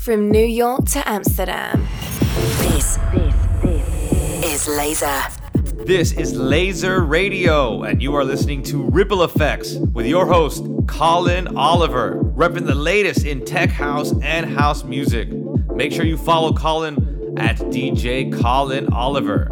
From New York to Amsterdam. This, is Laser. This is Laser Radio, and you are listening to Ripple Effects with your host, Colin Oliver, repping the latest in tech house and house music. Make sure you follow Colin at DJ Colin Oliver.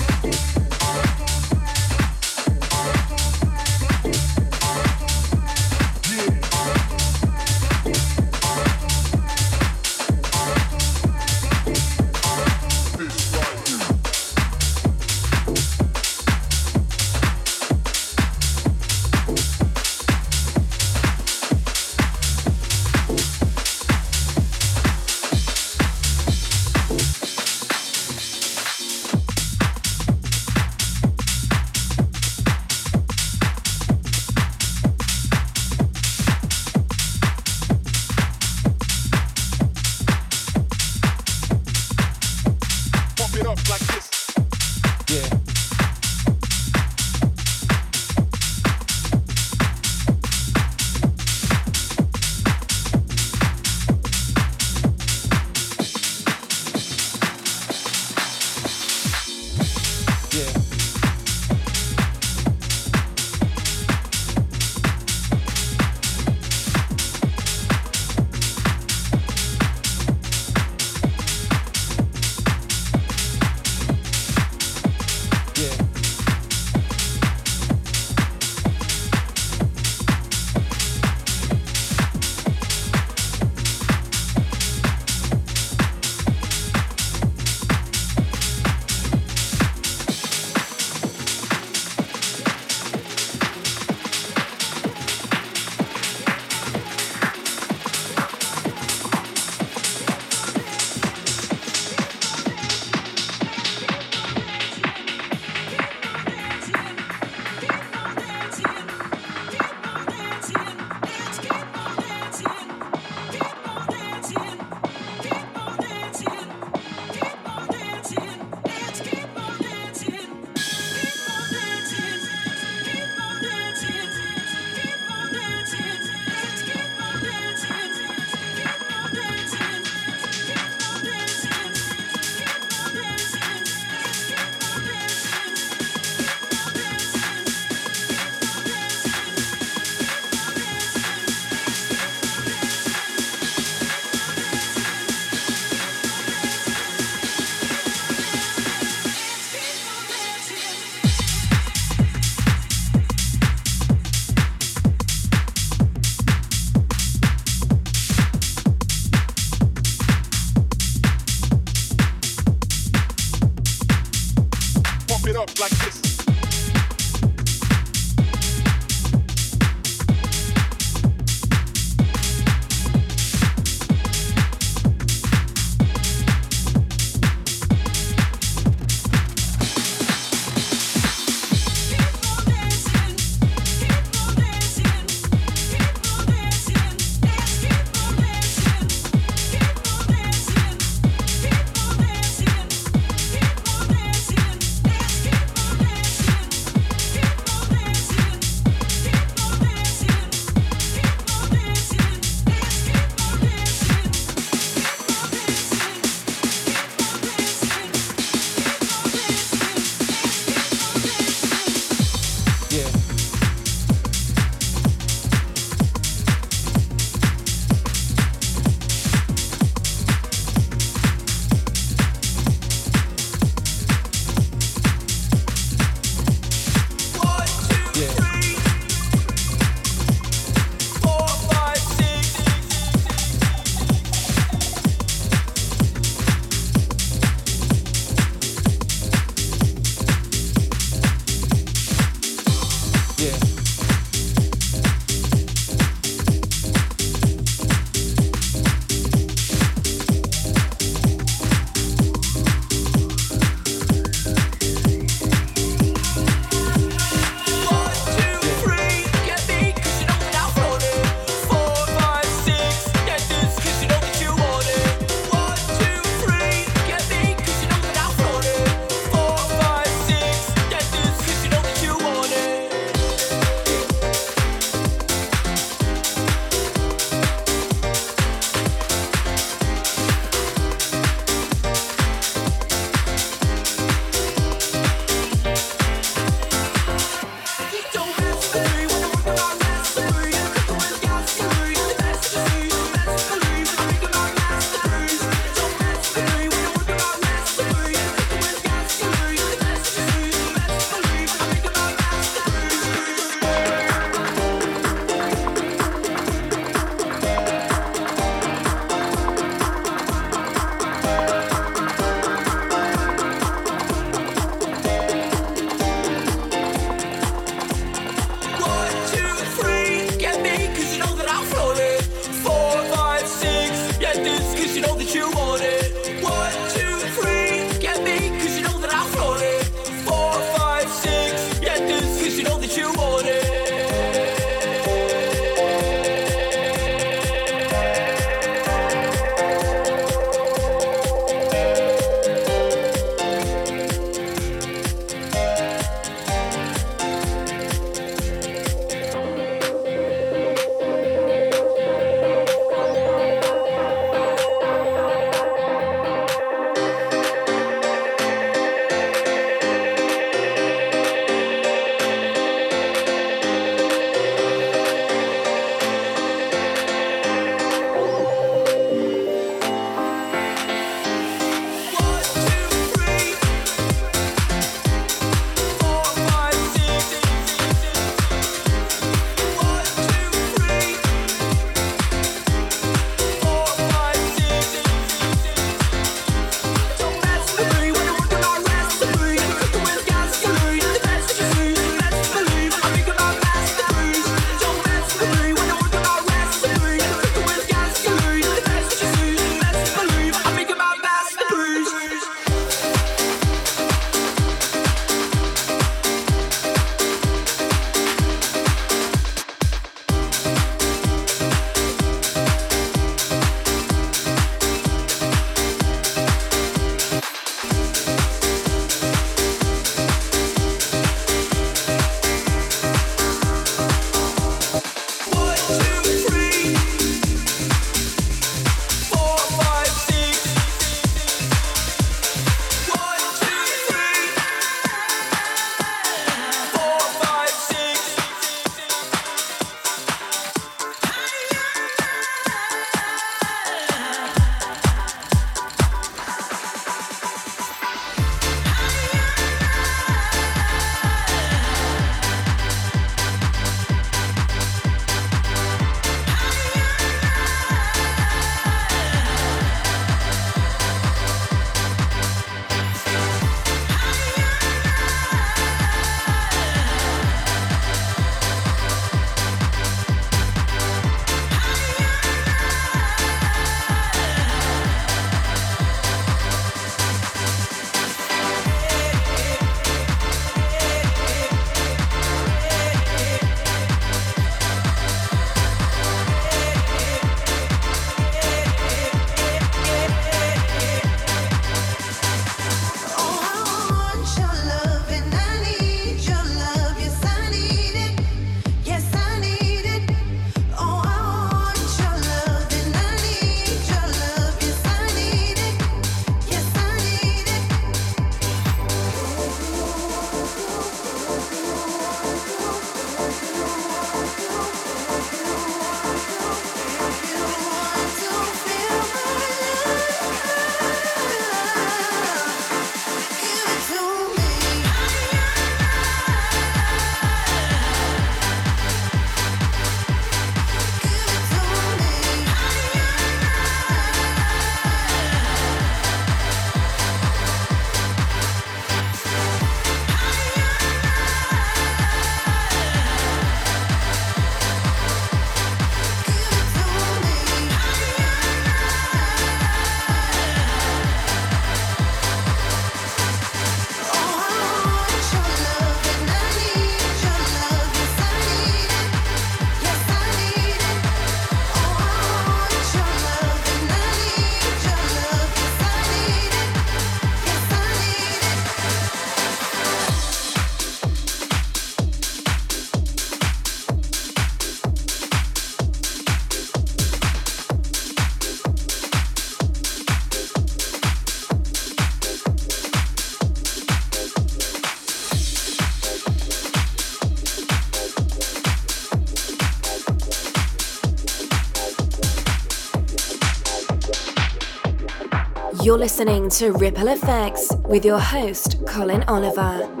You're listening to Ripple Effects with your host, Colin Oliver.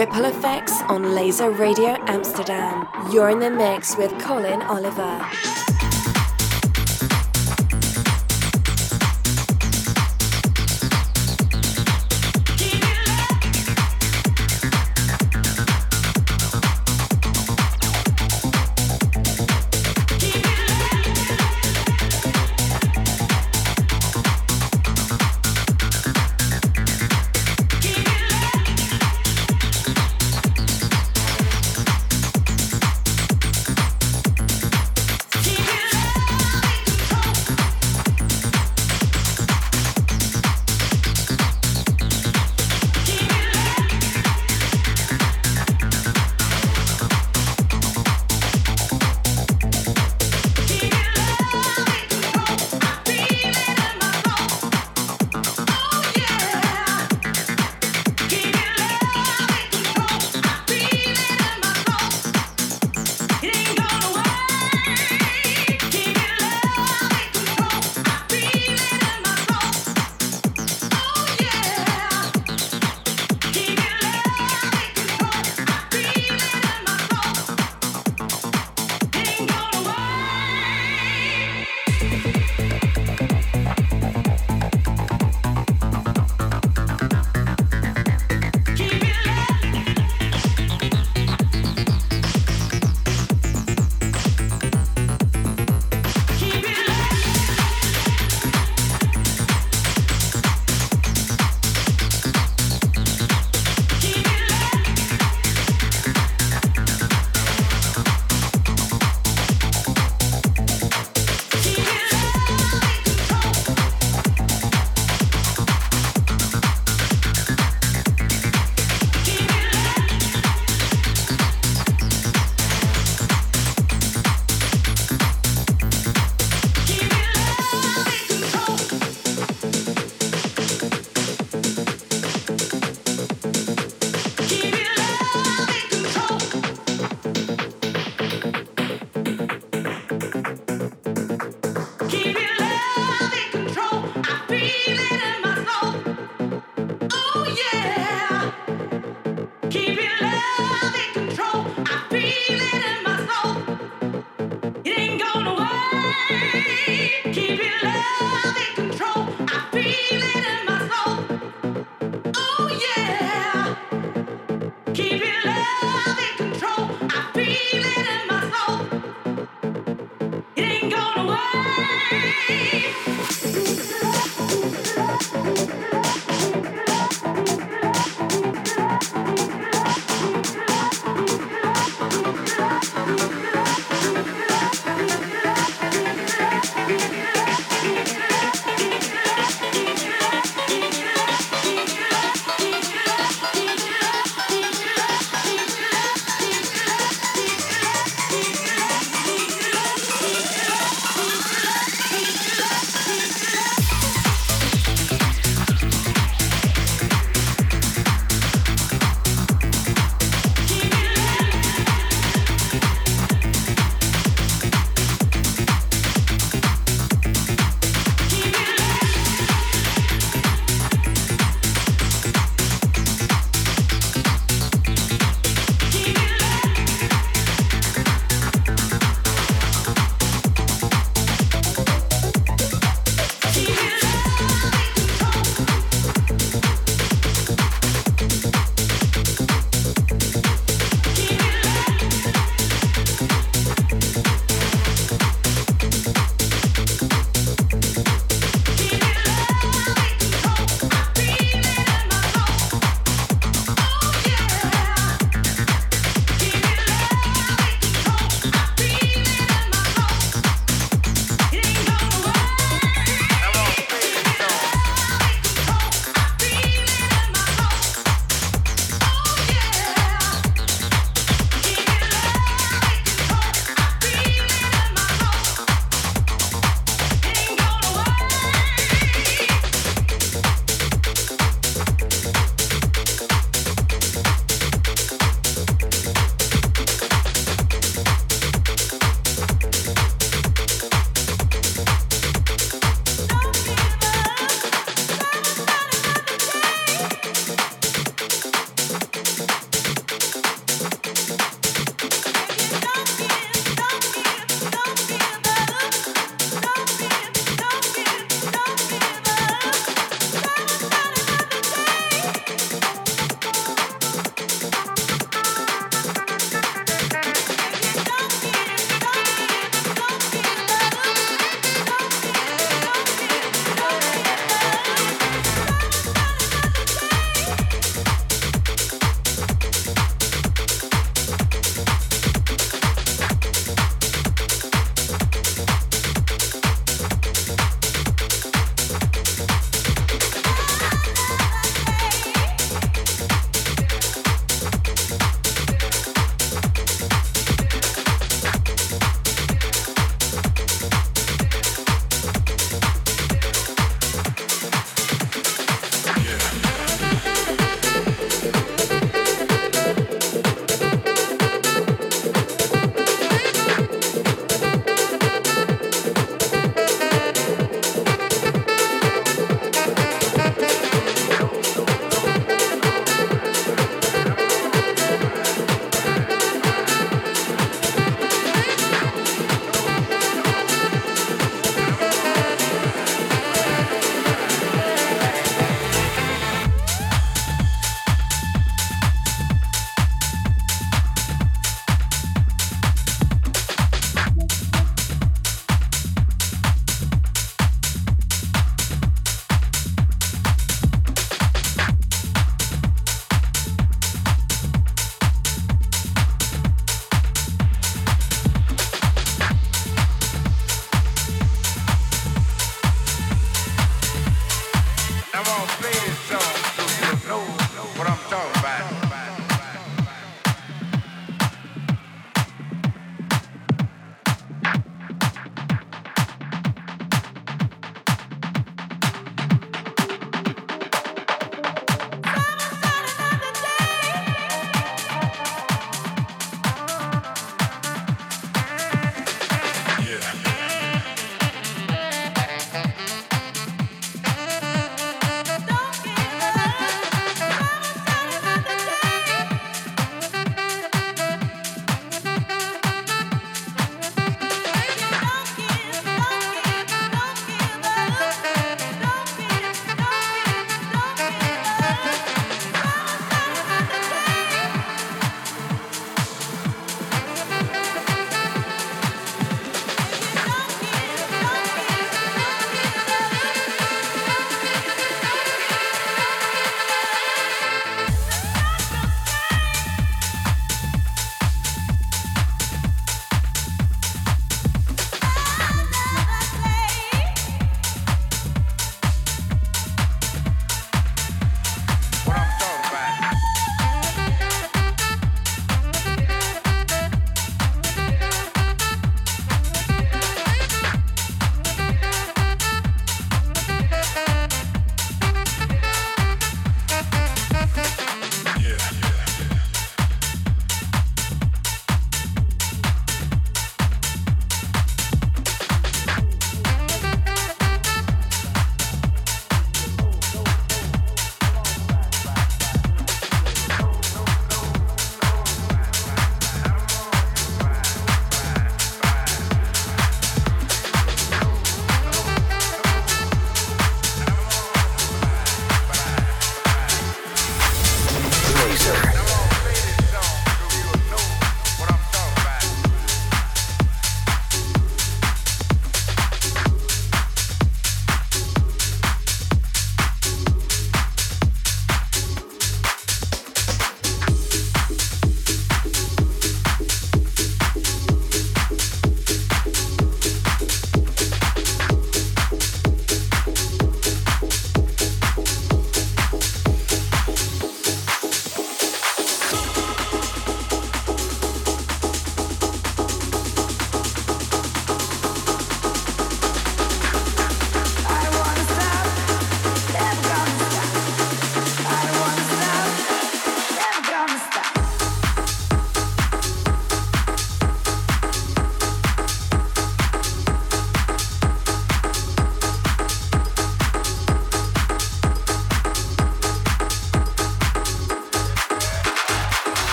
Ripple Effects on Laser Radio Amsterdam. You're in the mix with Colin Oliver.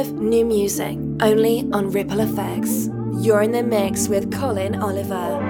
Exclusive new music only on Ripple Effects. You're in the mix with Colin Oliver.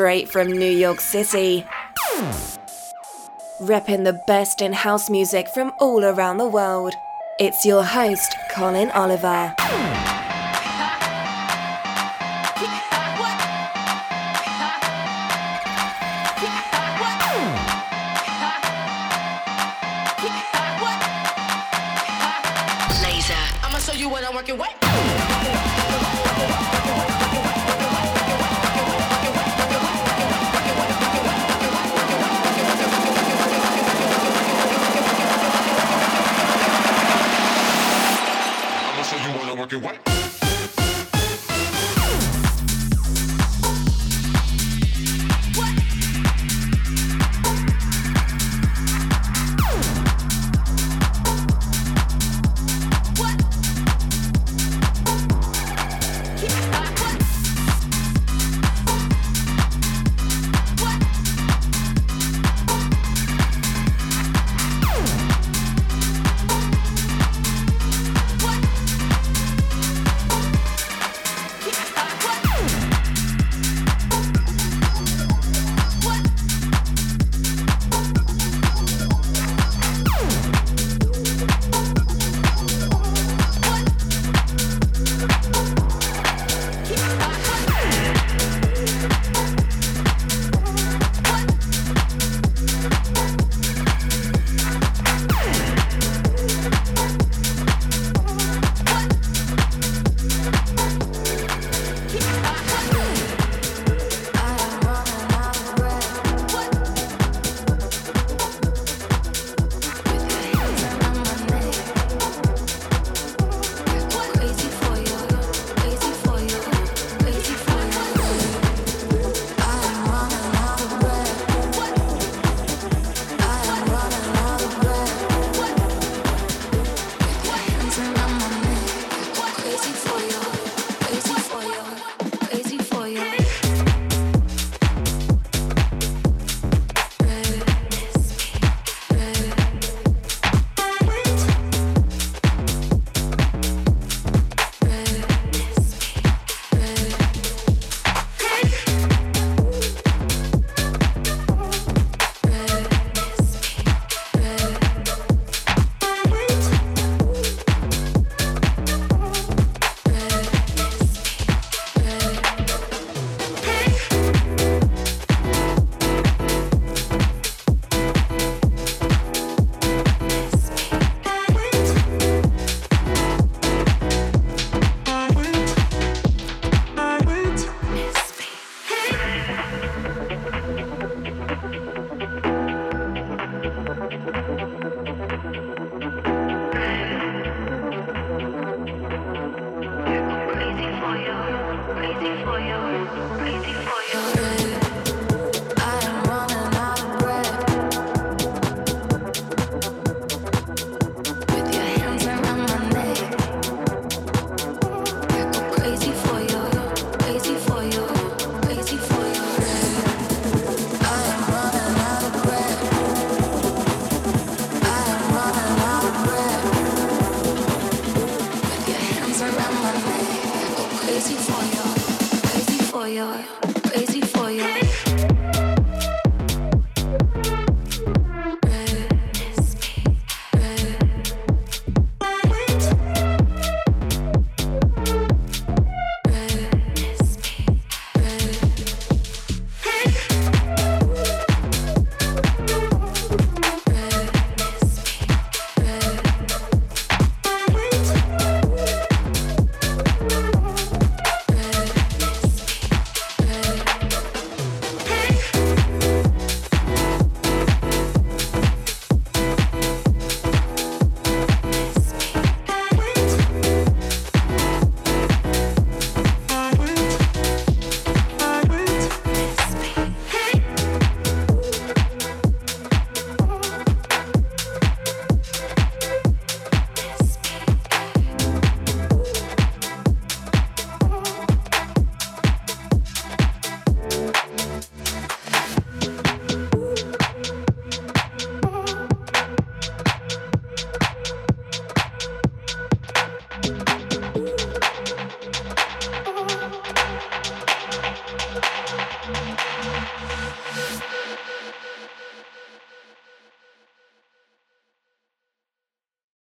Straight from New York City. Repping the best in house music from all around the world. It's your host, Colin Oliver.